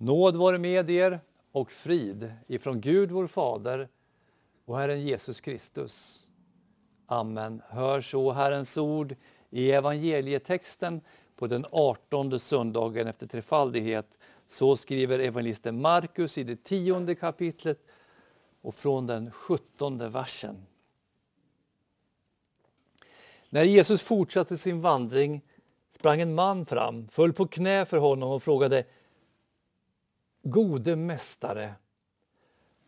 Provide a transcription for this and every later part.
Nåd vare med er och frid ifrån Gud vår Fader och Herren Jesus Kristus. Amen. Hör så Herrens ord i evangelietexten på den artonde söndagen efter trefaldighet. Så skriver evangelisten Markus i det tionde kapitlet och från den sjuttonde versen. När Jesus fortsatte sin vandring sprang en man fram, föll på knä för honom och frågade Gode mästare,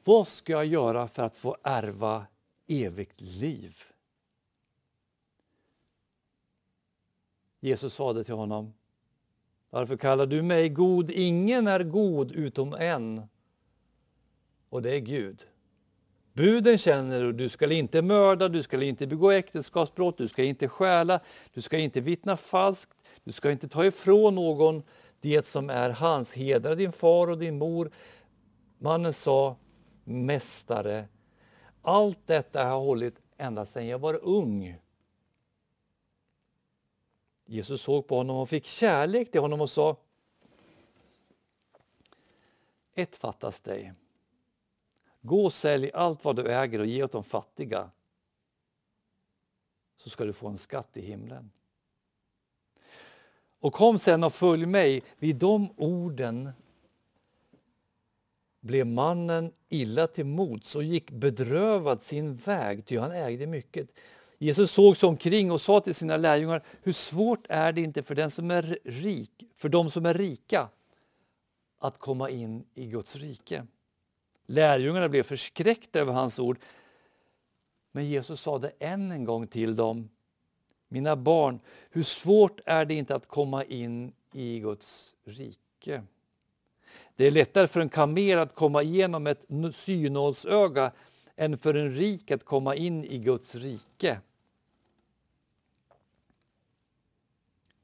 vad ska jag göra för att få ärva evigt liv? Jesus sade till honom Varför kallar du mig god? Ingen är god utom en, och det är Gud. Buden känner du, du ska inte mörda, du ska inte begå äktenskapsbrott, du ska inte stjäla, du ska inte vittna falskt, du ska inte ta ifrån någon det som är hans. Hedra din far och din mor. Mannen sa, Mästare, allt detta har jag hållit ända sedan jag var ung. Jesus såg på honom och fick kärlek till honom och sa Ett fattas dig. Gå och sälj allt vad du äger och ge åt de fattiga så ska du få en skatt i himlen. Och kom sen och följ mig. Vid de orden blev mannen illa till mods och gick bedrövad sin väg, ty han ägde mycket. Jesus såg sig omkring och sa till sina lärjungar, hur svårt är det inte för den som är rik, för de som är rika att komma in i Guds rike. Lärjungarna blev förskräckta över hans ord. Men Jesus sade än en gång till dem, mina barn, hur svårt är det inte att komma in i Guds rike? Det är lättare för en kamel att komma igenom ett synålsöga än för en rik att komma in i Guds rike.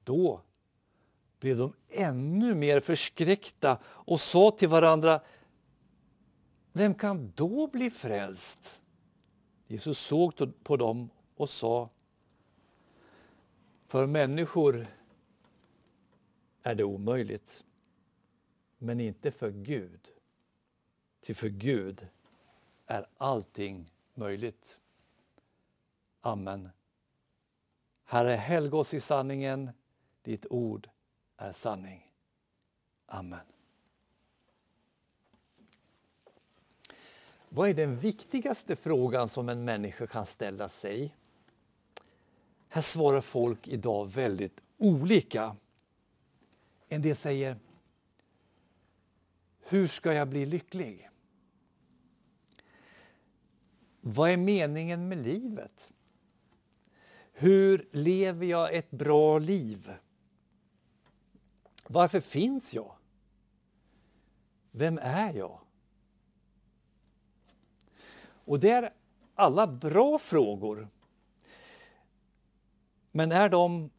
Då blev de ännu mer förskräckta och sa till varandra Vem kan då bli frälst? Jesus såg på dem och sa för människor är det omöjligt, men inte för Gud. Ty för Gud är allting möjligt. Amen. Herre, helga oss i sanningen. Ditt ord är sanning. Amen. Vad är den viktigaste frågan som en människa kan ställa sig? Här svarar folk idag väldigt olika. En del säger Hur ska jag bli lycklig? Vad är meningen med livet? Hur lever jag ett bra liv? Varför finns jag? Vem är jag? Och det är alla bra frågor. Men är de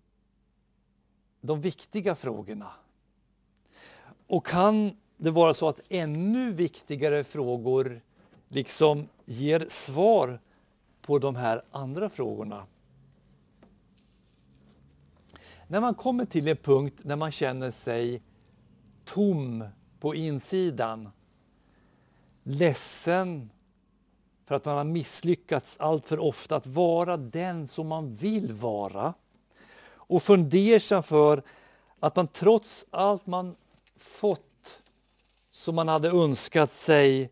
de viktiga frågorna? Och kan det vara så att ännu viktigare frågor liksom ger svar på de här andra frågorna? När man kommer till en punkt när man känner sig tom på insidan, ledsen för att man har misslyckats allt för ofta att vara den som man vill vara och fundersam för att man trots allt man fått som man hade önskat sig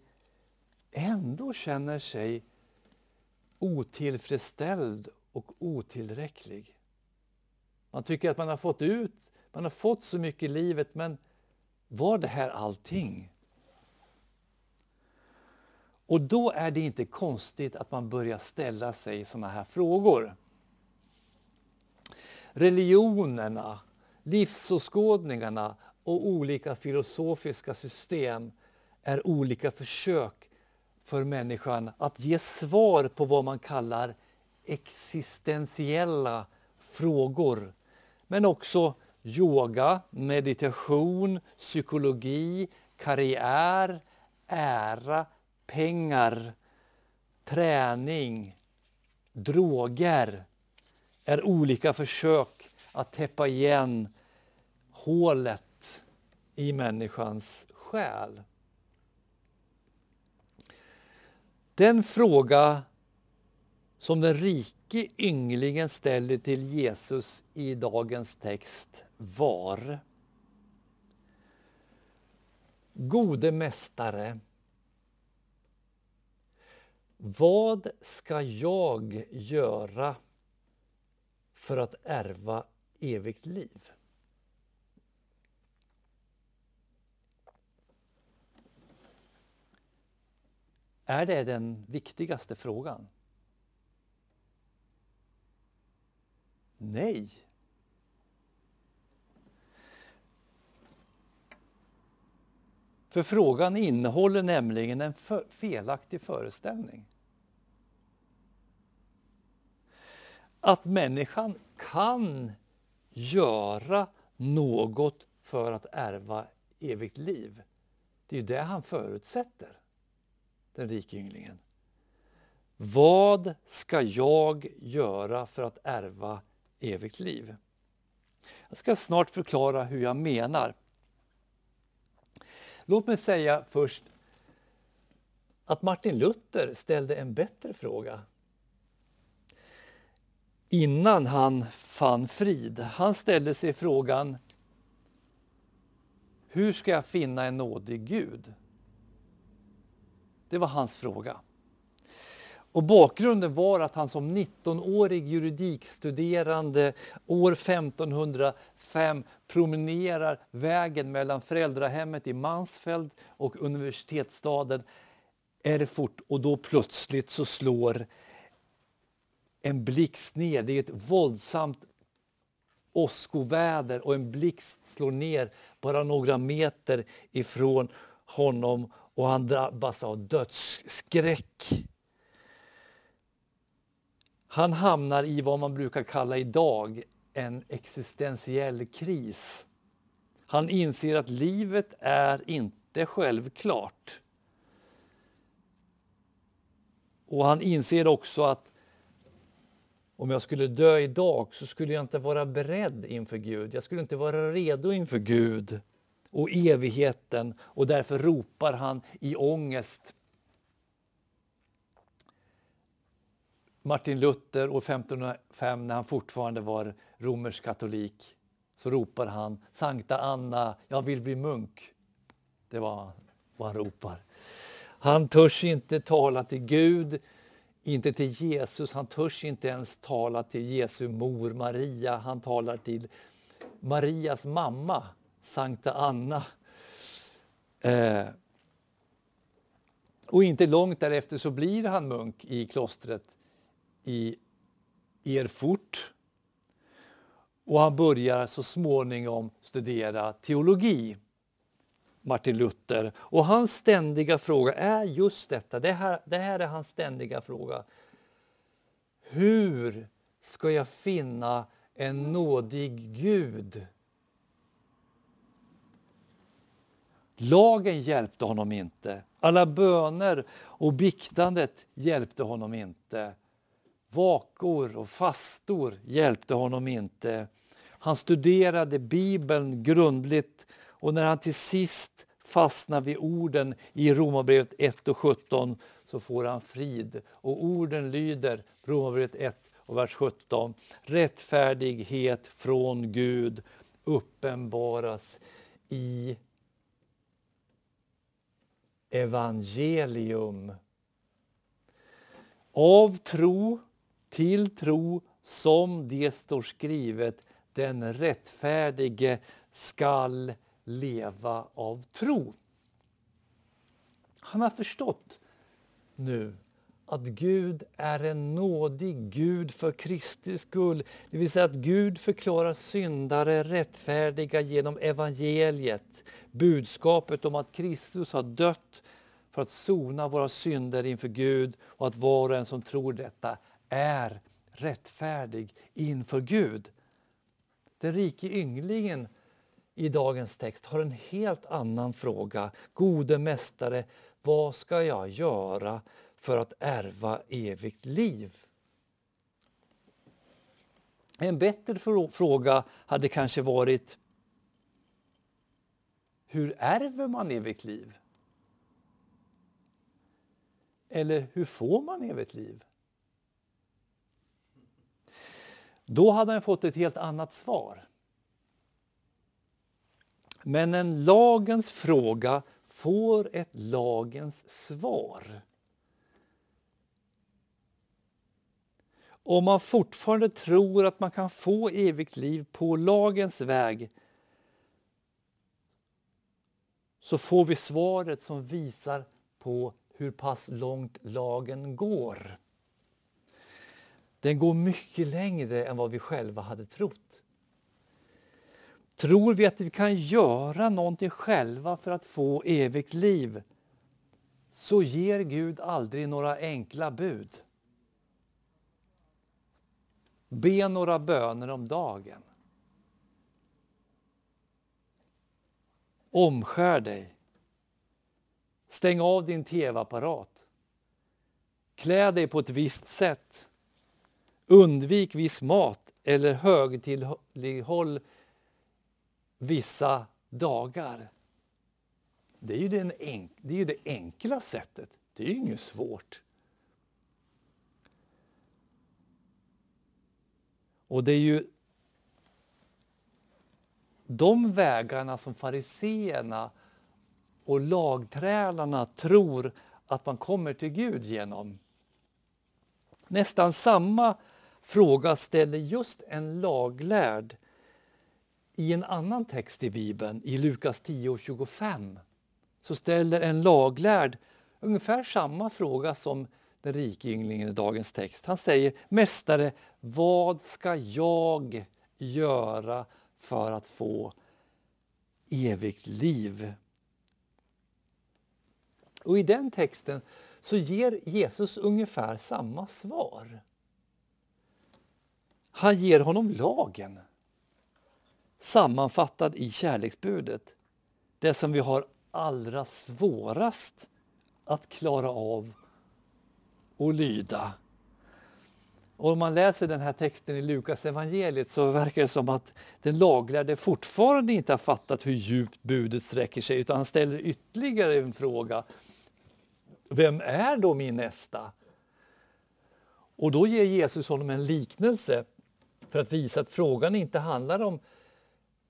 ändå känner sig otillfredsställd och otillräcklig. Man tycker att man har fått ut, man har fått så mycket i livet, men var det här allting? Och då är det inte konstigt att man börjar ställa sig sådana här frågor. Religionerna, livsåskådningarna och olika filosofiska system är olika försök för människan att ge svar på vad man kallar existentiella frågor men också yoga, meditation, psykologi, karriär, ära, pengar, träning, droger är olika försök att täppa igen hålet i människans själ. Den fråga som den rike ynglingen ställer till Jesus i dagens text var Gode mästare, vad ska jag göra för att ärva evigt liv? Är det den viktigaste frågan? Nej. För frågan innehåller nämligen en för felaktig föreställning. Att människan kan göra något för att ärva evigt liv. Det är ju det han förutsätter, den rike ynglingen. Vad ska jag göra för att ärva evigt liv? Jag ska snart förklara hur jag menar. Låt mig säga först att Martin Luther ställde en bättre fråga innan han fann frid. Han ställde sig frågan Hur ska jag finna en nådig Gud? Det var hans fråga. Och bakgrunden var att han som 19-årig juridikstuderande år 1500 1505 promenerar vägen mellan föräldrahemmet i Mansfeld och universitetsstaden Erfurt och då plötsligt så slår en blixt ner. Det är ett våldsamt åskoväder och en blixt slår ner bara några meter ifrån honom och han drabbas av dödsskräck. Han hamnar i vad man brukar kalla idag en existentiell kris. Han inser att livet är inte självklart. Och han inser också att om jag skulle dö idag så skulle jag inte vara beredd inför Gud. Jag skulle inte vara redo inför Gud och evigheten och därför ropar han i ångest. Martin Luther år 1505 när han fortfarande var romersk katolik så ropar han Sankta Anna, jag vill bli munk. Det var vad han ropar. Han törs inte tala till Gud, inte till Jesus. Han törs inte ens tala till Jesu mor Maria. Han talar till Marias mamma, Sankta Anna. Eh. Och inte långt därefter så blir han munk i klostret i Erfurt. Och han börjar så småningom studera teologi. Martin Luther. Och hans ständiga fråga är just detta. Det här, det här är hans ständiga fråga. Hur ska jag finna en nådig Gud? Lagen hjälpte honom inte. Alla böner och biktandet hjälpte honom inte. Vakor och fastor hjälpte honom inte. Han studerade Bibeln grundligt och när han till sist fastnar vid orden i Romarbrevet 1 och 17 så får han frid. Och orden lyder, Romarbrevet 1 och vers 17, rättfärdighet från Gud uppenbaras i evangelium. Av tro till tro som det står skrivet, den rättfärdige skall leva av tro. Han har förstått nu att Gud är en nådig Gud för Kristi skull. Det vill säga att Gud förklarar syndare rättfärdiga genom evangeliet. Budskapet om att Kristus har dött för att sona våra synder inför Gud och att var och en som tror detta är rättfärdig inför Gud. Den rike ynglingen i dagens text har en helt annan fråga. Gode mästare, vad ska jag göra för att ärva evigt liv? En bättre fråga hade kanske varit hur ärver man evigt liv? Eller hur får man evigt liv? Då hade han fått ett helt annat svar. Men en lagens fråga får ett lagens svar. Om man fortfarande tror att man kan få evigt liv på lagens väg så får vi svaret som visar på hur pass långt lagen går. Den går mycket längre än vad vi själva hade trott. Tror vi att vi kan göra någonting själva för att få evigt liv så ger Gud aldrig några enkla bud. Be några böner om dagen. Omskär dig. Stäng av din tv-apparat. Klä dig på ett visst sätt. Undvik viss mat eller högtidlighåll vissa dagar. Det är ju, den enk det, är ju det enkla sättet. Det är ju inget svårt. Och det är ju de vägarna som fariseerna och lagträlarna tror att man kommer till Gud genom. Nästan samma fråga ställer just en laglärd i en annan text i Bibeln, i Lukas 10.25, så ställer en laglärd ungefär samma fråga som den rike ynglingen i dagens text. Han säger Mästare, vad ska jag göra för att få evigt liv? Och i den texten så ger Jesus ungefär samma svar. Han ger honom lagen sammanfattad i kärleksbudet. Det som vi har allra svårast att klara av och lyda. Och om man läser den här texten i Lukas evangeliet så verkar det som att den laglärde fortfarande inte har fattat hur djupt budet sträcker sig utan han ställer ytterligare en fråga. Vem är då min nästa? Och då ger Jesus honom en liknelse för att visa att frågan inte handlar om,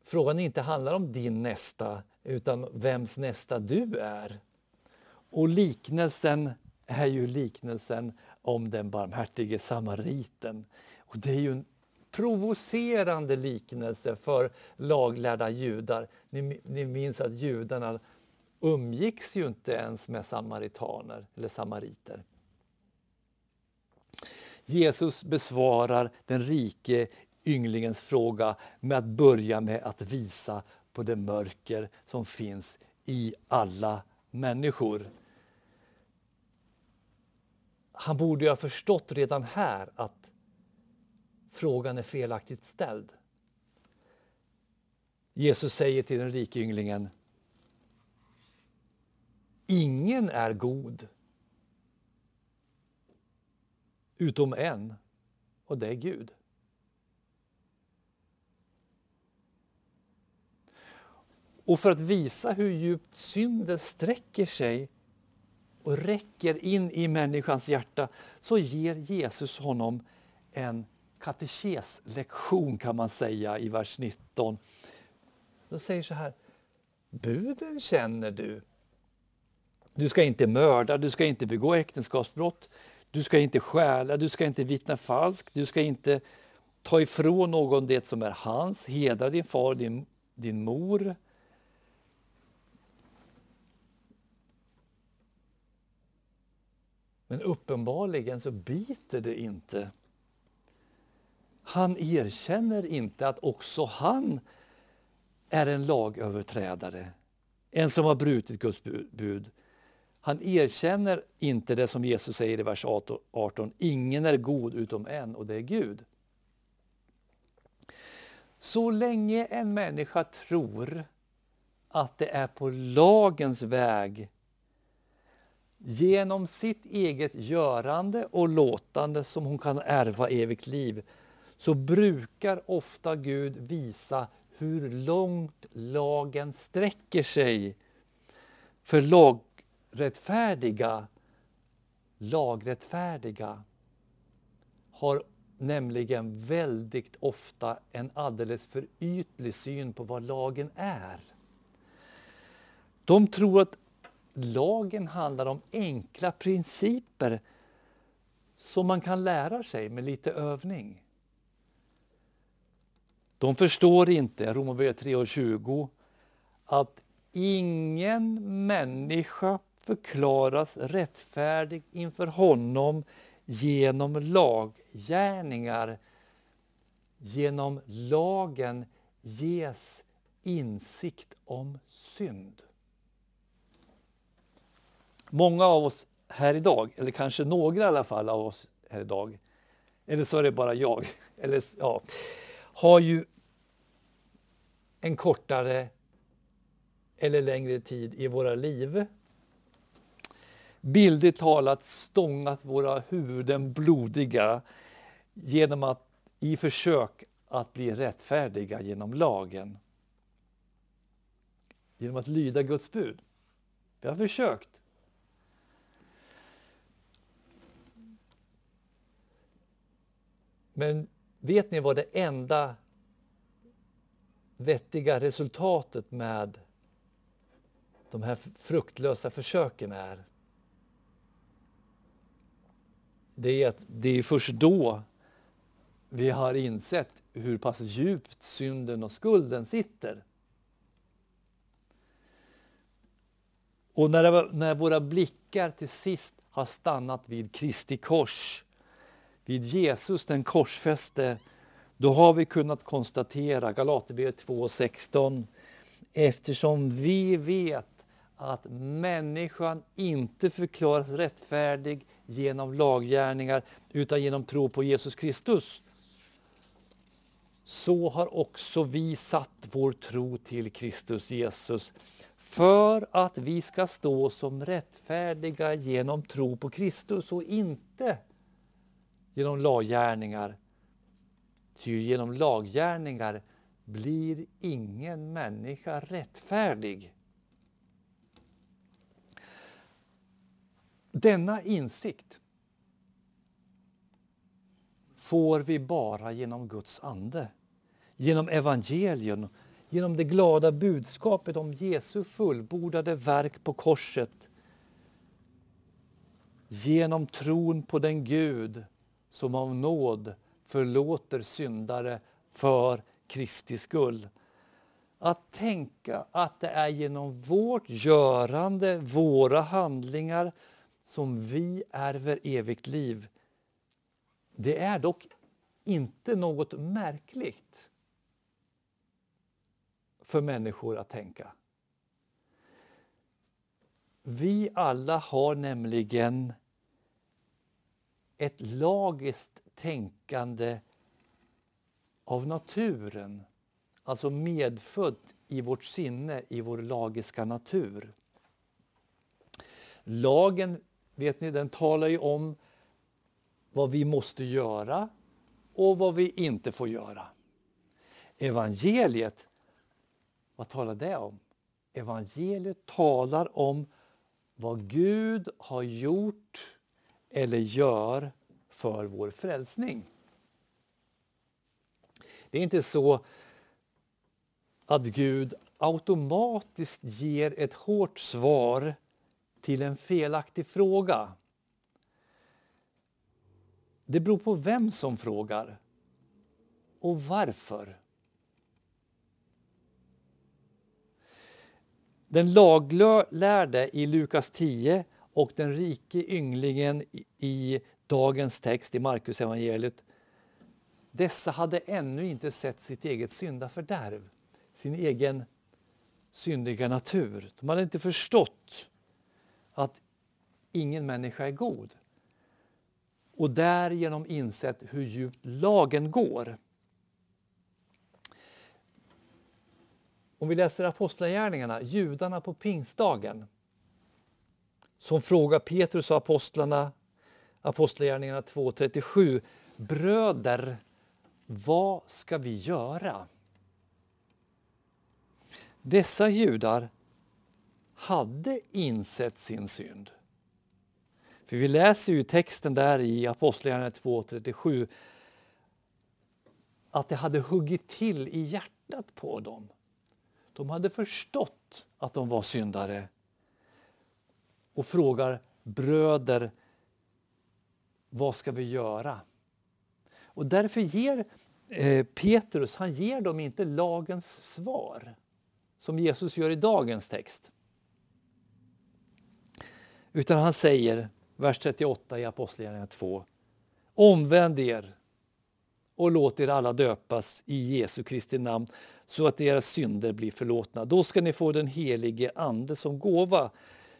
frågan inte handlar om din nästa utan vems nästa du är. Och liknelsen är ju liknelsen om den barmhärtige samariten. Och det är ju en provocerande liknelse för laglärda judar. Ni, ni minns att judarna umgicks ju inte ens med samaritaner eller samariter. Jesus besvarar den rike ynglingens fråga med att börja med att visa på det mörker som finns i alla människor. Han borde ju ha förstått redan här att frågan är felaktigt ställd. Jesus säger till den rike ynglingen Ingen är god utom en, och det är Gud. Och för att visa hur djupt synden sträcker sig och räcker in i människans hjärta så ger Jesus honom en katekeslektion kan man säga i vers 19. De säger så här, buden känner du. Du ska inte mörda, du ska inte begå äktenskapsbrott, du ska inte stjäla, du ska inte vittna falskt, du ska inte ta ifrån någon det som är hans, hedra din far, din, din mor. Men uppenbarligen så biter det inte. Han erkänner inte att också han är en lagöverträdare, en som har brutit Guds bud. Han erkänner inte det som Jesus säger i vers 18, ingen är god utom en och det är Gud. Så länge en människa tror att det är på lagens väg genom sitt eget görande och låtande som hon kan ärva evigt liv så brukar ofta Gud visa hur långt lagen sträcker sig för lag. Rättfärdiga, lagrättfärdiga har nämligen väldigt ofta en alldeles för ytlig syn på vad lagen är. De tror att lagen handlar om enkla principer som man kan lära sig med lite övning. De förstår inte, Romarbrevet 3.20, att ingen människa förklaras rättfärdig inför honom genom laggärningar. Genom lagen ges insikt om synd. Många av oss här idag, eller kanske några i alla fall av oss här idag, eller så är det bara jag, eller, ja, har ju en kortare eller längre tid i våra liv bildligt talat stångat våra huvuden blodiga genom att i försök att bli rättfärdiga genom lagen. Genom att lyda Guds bud. Vi har försökt. Men vet ni vad det enda vettiga resultatet med de här fruktlösa försöken är? Det är att det är först då vi har insett hur pass djupt synden och skulden sitter. Och när, när våra blickar till sist har stannat vid Kristi kors vid Jesus den korsfäste, då har vi kunnat konstatera, Galaterbrevet 2.16, eftersom vi vet att människan inte förklaras rättfärdig genom laggärningar utan genom tro på Jesus Kristus. Så har också vi satt vår tro till Kristus Jesus för att vi ska stå som rättfärdiga genom tro på Kristus och inte genom laggärningar. Ty genom laggärningar blir ingen människa rättfärdig. Denna insikt får vi bara genom Guds ande, genom evangelium, genom det glada budskapet om Jesu fullbordade verk på korset, genom tron på den Gud som av nåd förlåter syndare för Kristi skull. Att tänka att det är genom vårt görande, våra handlingar som vi ärver evigt liv, det är dock inte något märkligt för människor att tänka. Vi alla har nämligen ett lagiskt tänkande av naturen, alltså medfött i vårt sinne, i vår lagiska natur. Lagen, vet ni, den talar ju om vad vi måste göra och vad vi inte får göra. Evangeliet, vad talar det om? Evangeliet talar om vad Gud har gjort eller gör för vår frälsning. Det är inte så att Gud automatiskt ger ett hårt svar till en felaktig fråga. Det beror på vem som frågar och varför. Den laglärde i Lukas 10 och den rike ynglingen i dagens text i Markus evangeliet. Dessa hade ännu inte sett sitt eget syndafördärv, sin egen syndiga natur. De hade inte förstått att ingen människa är god och därigenom insett hur djupt lagen går. Om vi läser Apostlagärningarna, judarna på pingstdagen som frågar Petrus och apostlarna, Apostlagärningarna 2.37. Bröder, vad ska vi göra? Dessa judar hade insett sin synd. För vi läser ju texten där i Apostlagärningarna 2.37 att det hade huggit till i hjärtat på dem. De hade förstått att de var syndare och frågar bröder, vad ska vi göra? Och därför ger eh, Petrus, han ger dem inte lagens svar som Jesus gör i dagens text. Utan han säger, vers 38 i Apostlagärningarna 2, Omvänd er och låt er alla döpas i Jesu Kristi namn så att deras synder blir förlåtna. Då ska ni få den helige Ande som gåva.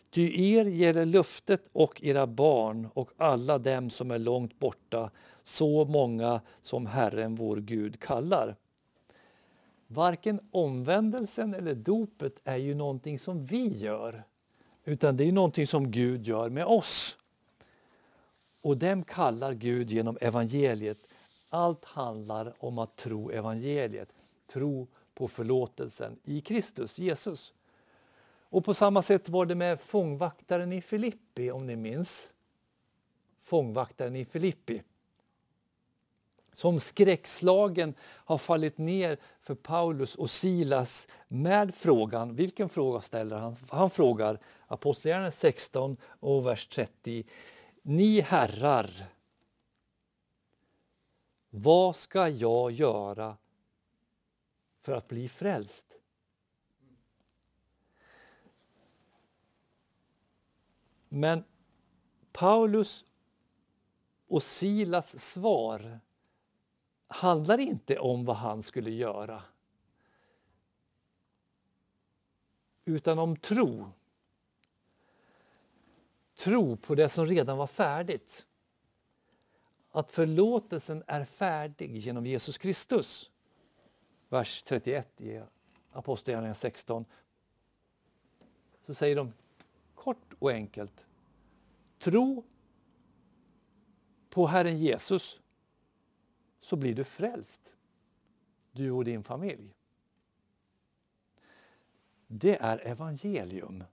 Ty er gäller löftet och era barn och alla dem som är långt borta, så många som Herren vår Gud kallar. Varken omvändelsen eller dopet är ju någonting som vi gör, utan det är någonting som Gud gör med oss. Och dem kallar Gud genom evangeliet. Allt handlar om att tro evangeliet, tro på förlåtelsen i Kristus, Jesus. Och på samma sätt var det med fångvaktaren i Filippi, om ni minns. Fångvaktaren i Filippi. Som skräckslagen har fallit ner för Paulus och Silas med frågan, vilken fråga ställer han? Han frågar, Apostlagärningarna 16 och vers 30. Ni herrar, vad ska jag göra för att bli frälst? Men Paulus och Silas svar handlar inte om vad han skulle göra utan om tro. Tro på det som redan var färdigt. Att förlåtelsen är färdig genom Jesus Kristus. Vers 31 i Apostlagärningarna 16. Så säger de kort och enkelt. Tro på Herren Jesus så blir du frälst, du och din familj. Det är evangelium.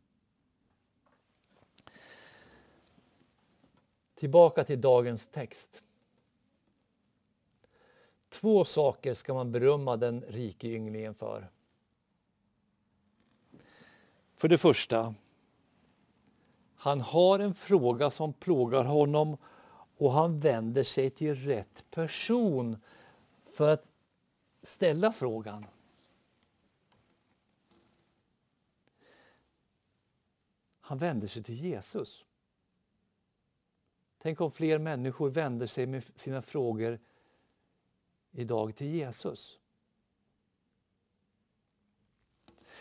Tillbaka till dagens text. Två saker ska man berömma den rike ynglingen för. För det första, han har en fråga som plågar honom och han vänder sig till rätt person för att ställa frågan. Han vänder sig till Jesus. Tänk om fler människor vänder sig med sina frågor idag till Jesus.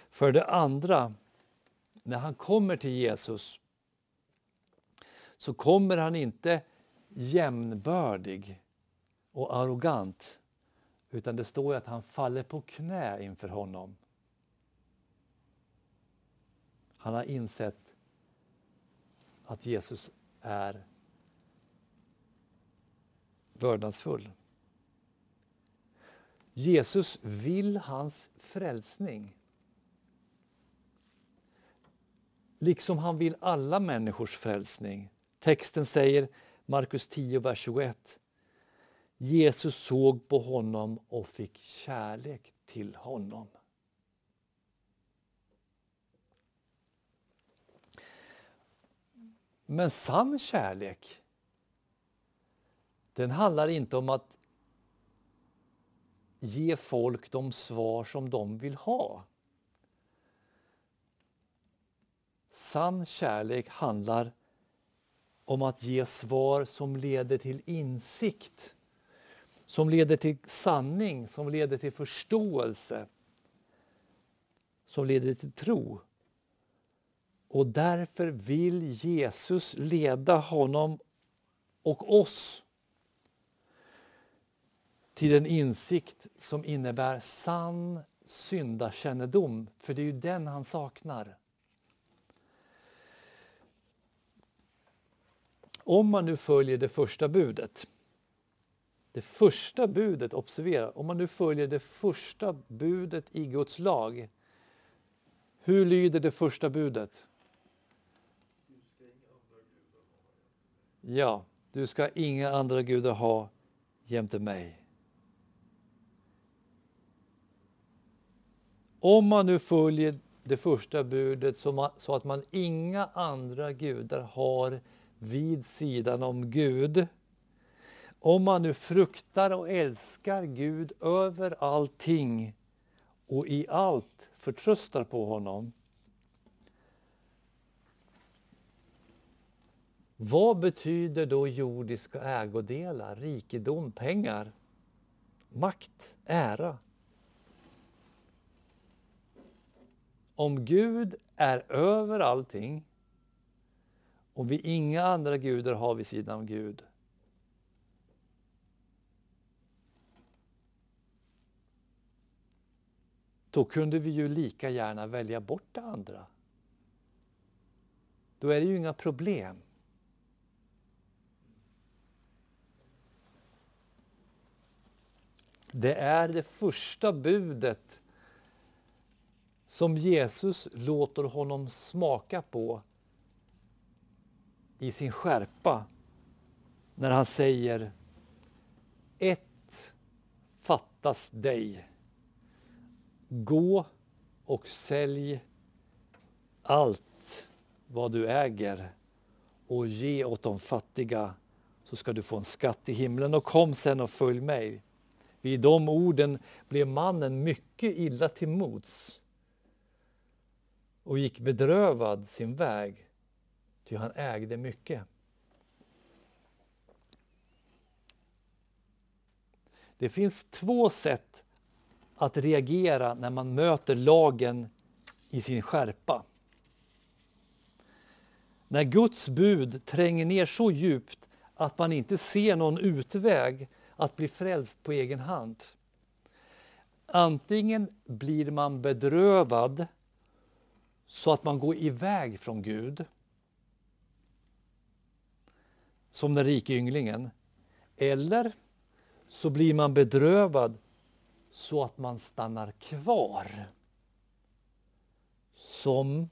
För det andra, när han kommer till Jesus så kommer han inte jämnbördig och arrogant utan det står att han faller på knä inför honom. Han har insett att Jesus är vördnadsfull. Jesus vill hans frälsning. Liksom han vill alla människors frälsning. Texten säger, Markus 10, vers 21. Jesus såg på honom och fick kärlek till honom. Men sann kärlek, den handlar inte om att ge folk de svar som de vill ha. Sann kärlek handlar om att ge svar som leder till insikt, som leder till sanning, som leder till förståelse, som leder till tro. Och därför vill Jesus leda honom och oss till en insikt som innebär sann syndakännedom, för det är ju den han saknar. Om man nu följer det första budet, det första budet, observera, om man nu följer det första budet i Guds lag, Hur lyder det första budet? Ja, du ska inga andra gudar ha jämte mig. Om man nu följer det första budet så att man inga andra gudar har vid sidan om Gud. Om man nu fruktar och älskar Gud över allting och i allt förtröstar på honom. Vad betyder då jordiska ägodelar, rikedom, pengar, makt, ära? Om Gud är över allting och vi inga andra gudar har vid sidan av Gud då kunde vi ju lika gärna välja bort det andra. Då är det ju inga problem. Det är det första budet som Jesus låter honom smaka på i sin skärpa när han säger Ett fattas dig. Gå och sälj allt vad du äger och ge åt de fattiga så ska du få en skatt i himlen och kom sen och följ mig. Vid de orden blev mannen mycket illa till mods och gick bedrövad sin väg, ty han ägde mycket. Det finns två sätt att reagera när man möter lagen i sin skärpa. När Guds bud tränger ner så djupt att man inte ser någon utväg att bli frälst på egen hand. Antingen blir man bedrövad så att man går iväg från Gud, som den rike ynglingen. Eller så blir man bedrövad så att man stannar kvar. Som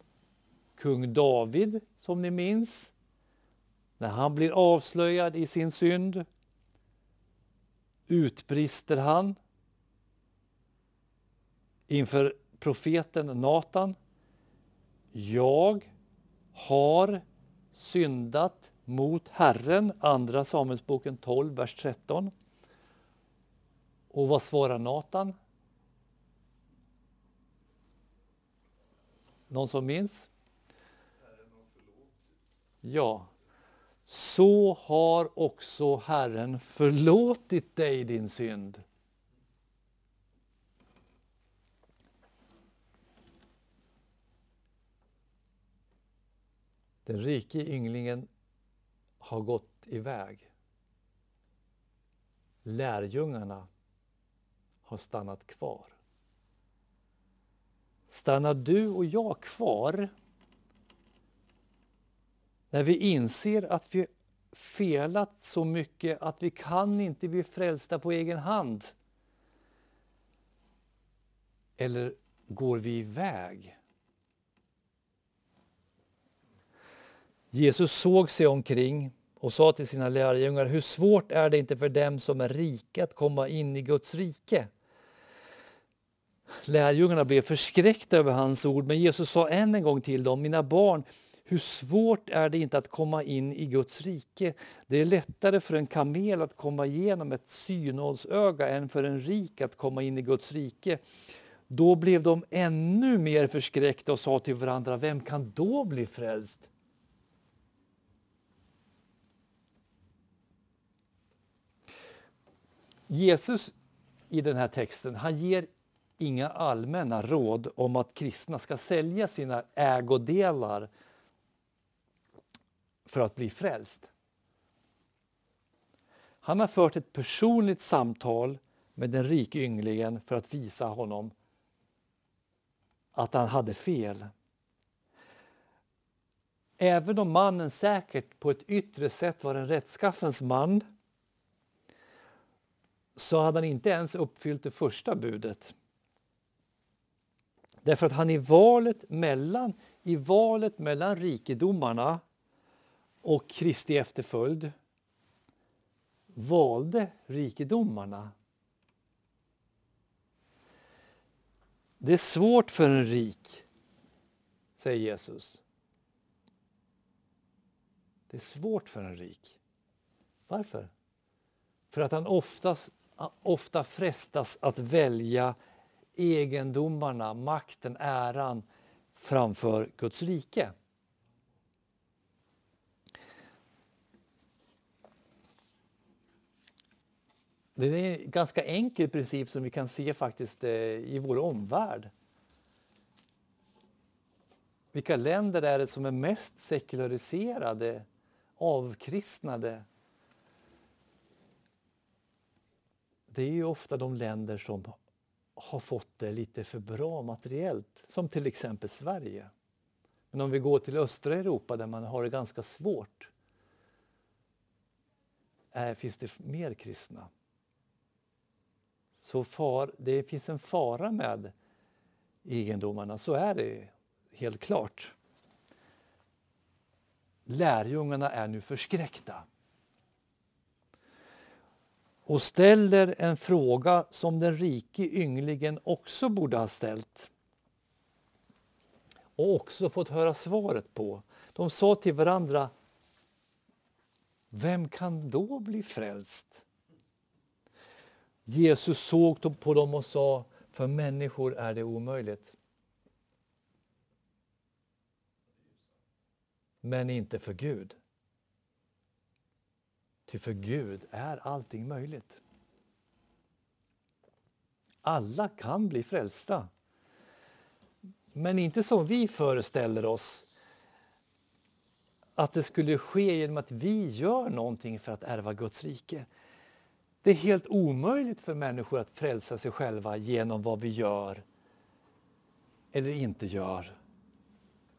kung David, som ni minns, när han blir avslöjad i sin synd utbrister han inför profeten Natan. Jag har syndat mot Herren, Andra Samuelsboken 12, vers 13. Och vad svarar Natan? Någon som minns? Ja, så har också Herren förlåtit dig din synd. Den rike ynglingen har gått iväg. Lärjungarna har stannat kvar. Stannar du och jag kvar när vi inser att vi felat så mycket att vi kan inte bli frälsta på egen hand. Eller går vi iväg? Jesus såg sig omkring och sa till sina lärjungar, hur svårt är det inte för dem som är rika att komma in i Guds rike? Lärjungarna blev förskräckta över hans ord, men Jesus sa än en gång till dem, mina barn, hur svårt är det inte att komma in i Guds rike? Det är lättare för en kamel att komma igenom ett synålsöga än för en rik att komma in i Guds rike. Då blev de ännu mer förskräckta och sa till varandra, vem kan då bli frälst? Jesus i den här texten, han ger inga allmänna råd om att kristna ska sälja sina ägodelar för att bli frälst. Han har fört ett personligt samtal med den rike ynglingen för att visa honom att han hade fel. Även om mannen säkert på ett yttre sätt var en rättskaffens man så hade han inte ens uppfyllt det första budet. Därför att han i valet mellan, i valet mellan rikedomarna och Kristi efterföljd valde rikedomarna. Det är svårt för en rik, säger Jesus. Det är svårt för en rik. Varför? För att han oftast, ofta frestas att välja egendomarna, makten, äran framför Guds rike. Det är en ganska enkel princip som vi kan se faktiskt eh, i vår omvärld. Vilka länder är det som är mest sekulariserade, avkristnade? Det är ju ofta de länder som har fått det lite för bra materiellt, som till exempel Sverige. Men om vi går till östra Europa där man har det ganska svårt, är, finns det mer kristna. Så far, det finns en fara med egendomarna, så är det helt klart. Lärjungarna är nu förskräckta och ställer en fråga som den rike ynglingen också borde ha ställt och också fått höra svaret på. De sa till varandra Vem kan då bli frälst? Jesus såg på dem och sa För människor är det omöjligt. Men inte för Gud. Ty för Gud är allting möjligt. Alla kan bli frälsta. Men inte som vi föreställer oss att det skulle ske genom att vi gör någonting för att ärva Guds rike. Det är helt omöjligt för människor att frälsa sig själva genom vad vi gör eller inte gör.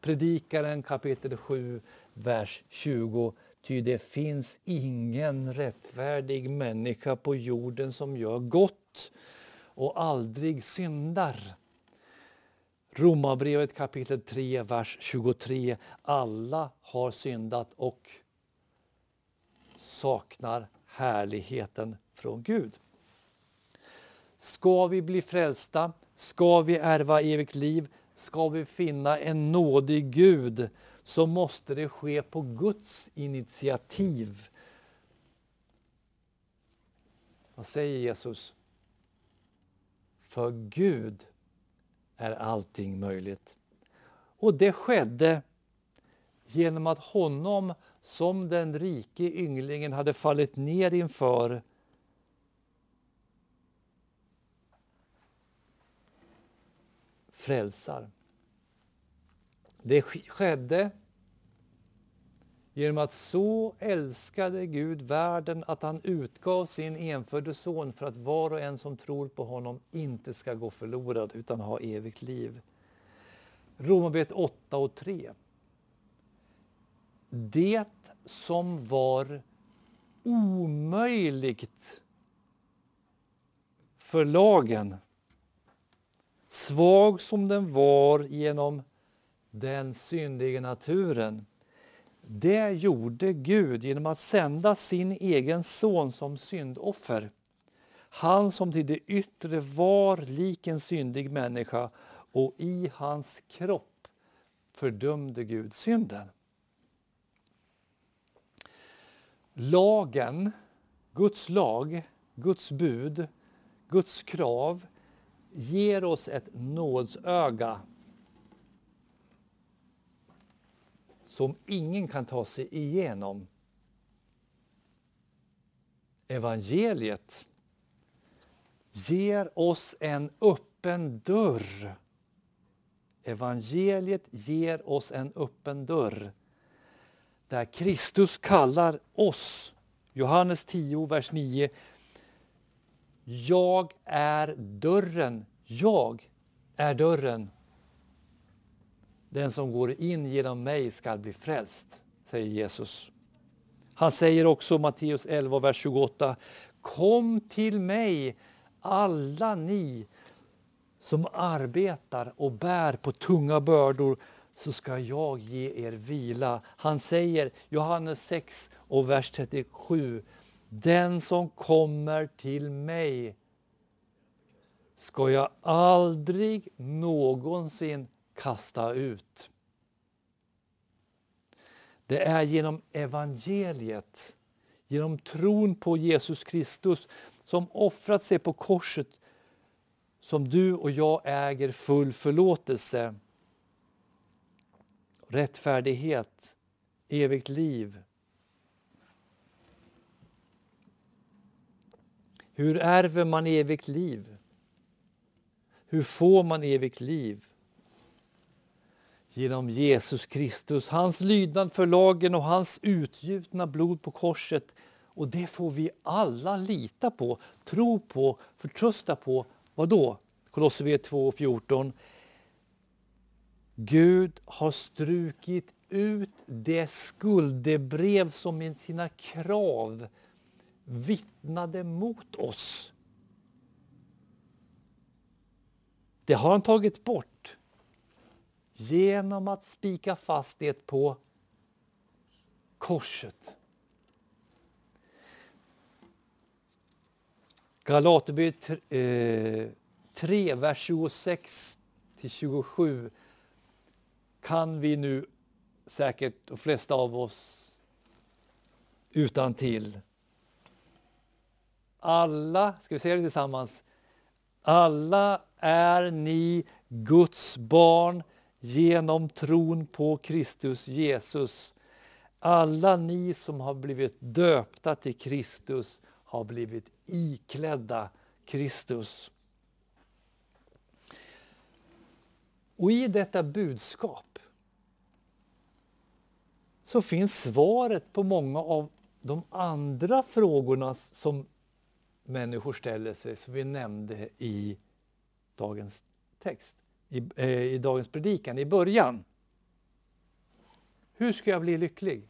Predikaren kapitel 7, vers 20 Ty det finns ingen rättfärdig människa på jorden som gör gott och aldrig syndar. Romarbrevet kapitel 3, vers 23. Alla har syndat och saknar härligheten från Gud. Ska vi bli frälsta, ska vi ärva evigt liv, ska vi finna en nådig Gud så måste det ske på Guds initiativ. Vad säger Jesus? För Gud är allting möjligt. Och det skedde genom att honom som den rike ynglingen hade fallit ner inför frälsar. Det skedde genom att så älskade Gud världen att han utgav sin enfödde son för att var och en som tror på honom inte ska gå förlorad utan ha evigt liv. Romarbrevet 8 och 3. Det som var omöjligt för lagen, svag som den var genom den syndiga naturen. Det gjorde Gud genom att sända sin egen son som syndoffer. Han som till det yttre var lik en syndig människa och i hans kropp fördömde Gud synden. Lagen, Guds lag, Guds bud, Guds krav ger oss ett nådsöga som ingen kan ta sig igenom. Evangeliet ger oss en öppen dörr. Evangeliet ger oss en öppen dörr där Kristus kallar oss, Johannes 10, vers 9. Jag är dörren, jag är dörren. Den som går in genom mig skall bli frälst, säger Jesus. Han säger också Matteus 11, vers 28. Kom till mig, alla ni som arbetar och bär på tunga bördor så ska jag ge er vila. Han säger, Johannes 6 och vers 37, den som kommer till mig ska jag aldrig någonsin kasta ut. Det är genom evangeliet, genom tron på Jesus Kristus som offrat sig på korset som du och jag äger full förlåtelse, rättfärdighet, evigt liv. Hur ärver man evigt liv? Hur får man evigt liv? Genom Jesus Kristus, hans lydnad för lagen och hans utgjutna blod på korset. Och det får vi alla lita på, tro på, förtrösta på. Vad då? Kolosserbrevet 2.14. Gud har strukit ut det skuldebrev som med sina krav vittnade mot oss. Det har han tagit bort genom att spika fast det på korset. Galaterbrevet 3, eh, vers 26 till 27 kan vi nu säkert, de flesta av oss, utan till. Alla, ska vi säga det tillsammans, alla är ni Guds barn genom tron på Kristus Jesus. Alla ni som har blivit döpta till Kristus har blivit iklädda Kristus. Och i detta budskap så finns svaret på många av de andra frågorna som människor ställer sig, som vi nämnde i dagens text, i, eh, i dagens predikan i början. Hur ska jag bli lycklig?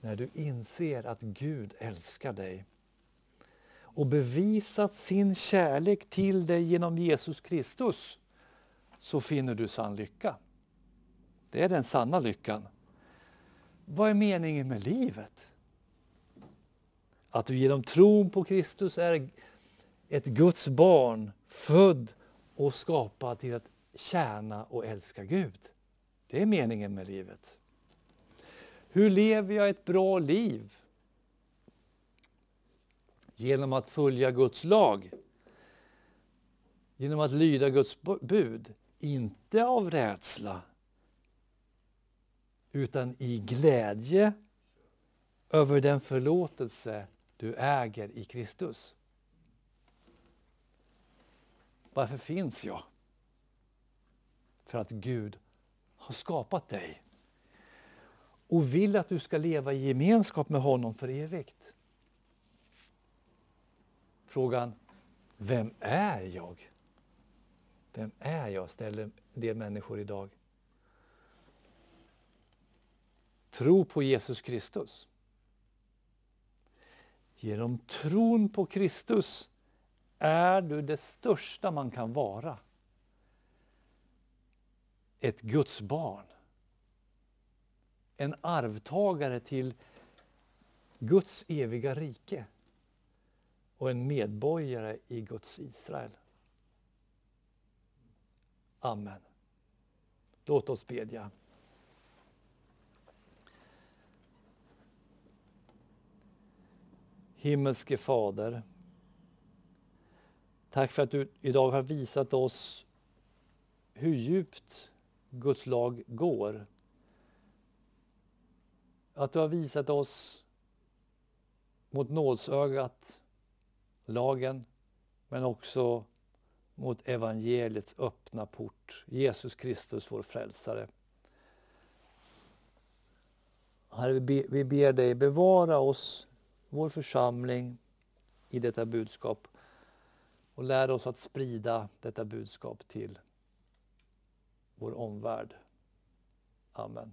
När du inser att Gud älskar dig och bevisat sin kärlek till dig genom Jesus Kristus så finner du sann lycka. Det är den sanna lyckan. Vad är meningen med livet? Att du genom tron på Kristus är ett Guds barn, född och skapad till att tjäna och älska Gud. Det är meningen med livet. Hur lever jag ett bra liv? Genom att följa Guds lag. Genom att lyda Guds bud. Inte av rädsla utan i glädje över den förlåtelse du äger i Kristus. Varför finns jag? För att Gud har skapat dig och vill att du ska leva i gemenskap med honom för evigt. Frågan, vem är jag? Vem är jag? ställer en del människor idag. Tro på Jesus Kristus. Genom tron på Kristus är du det största man kan vara. Ett Guds barn. En arvtagare till Guds eviga rike och en medborgare i Guds Israel. Amen. Låt oss bedja. Himmelske Fader, tack för att du idag har visat oss hur djupt Guds lag går. Att du har visat oss mot nålsögat, lagen, men också mot evangeliets öppna port, Jesus Kristus vår frälsare. Herre, vi ber dig bevara oss vår församling i detta budskap och lär oss att sprida detta budskap till vår omvärld. Amen.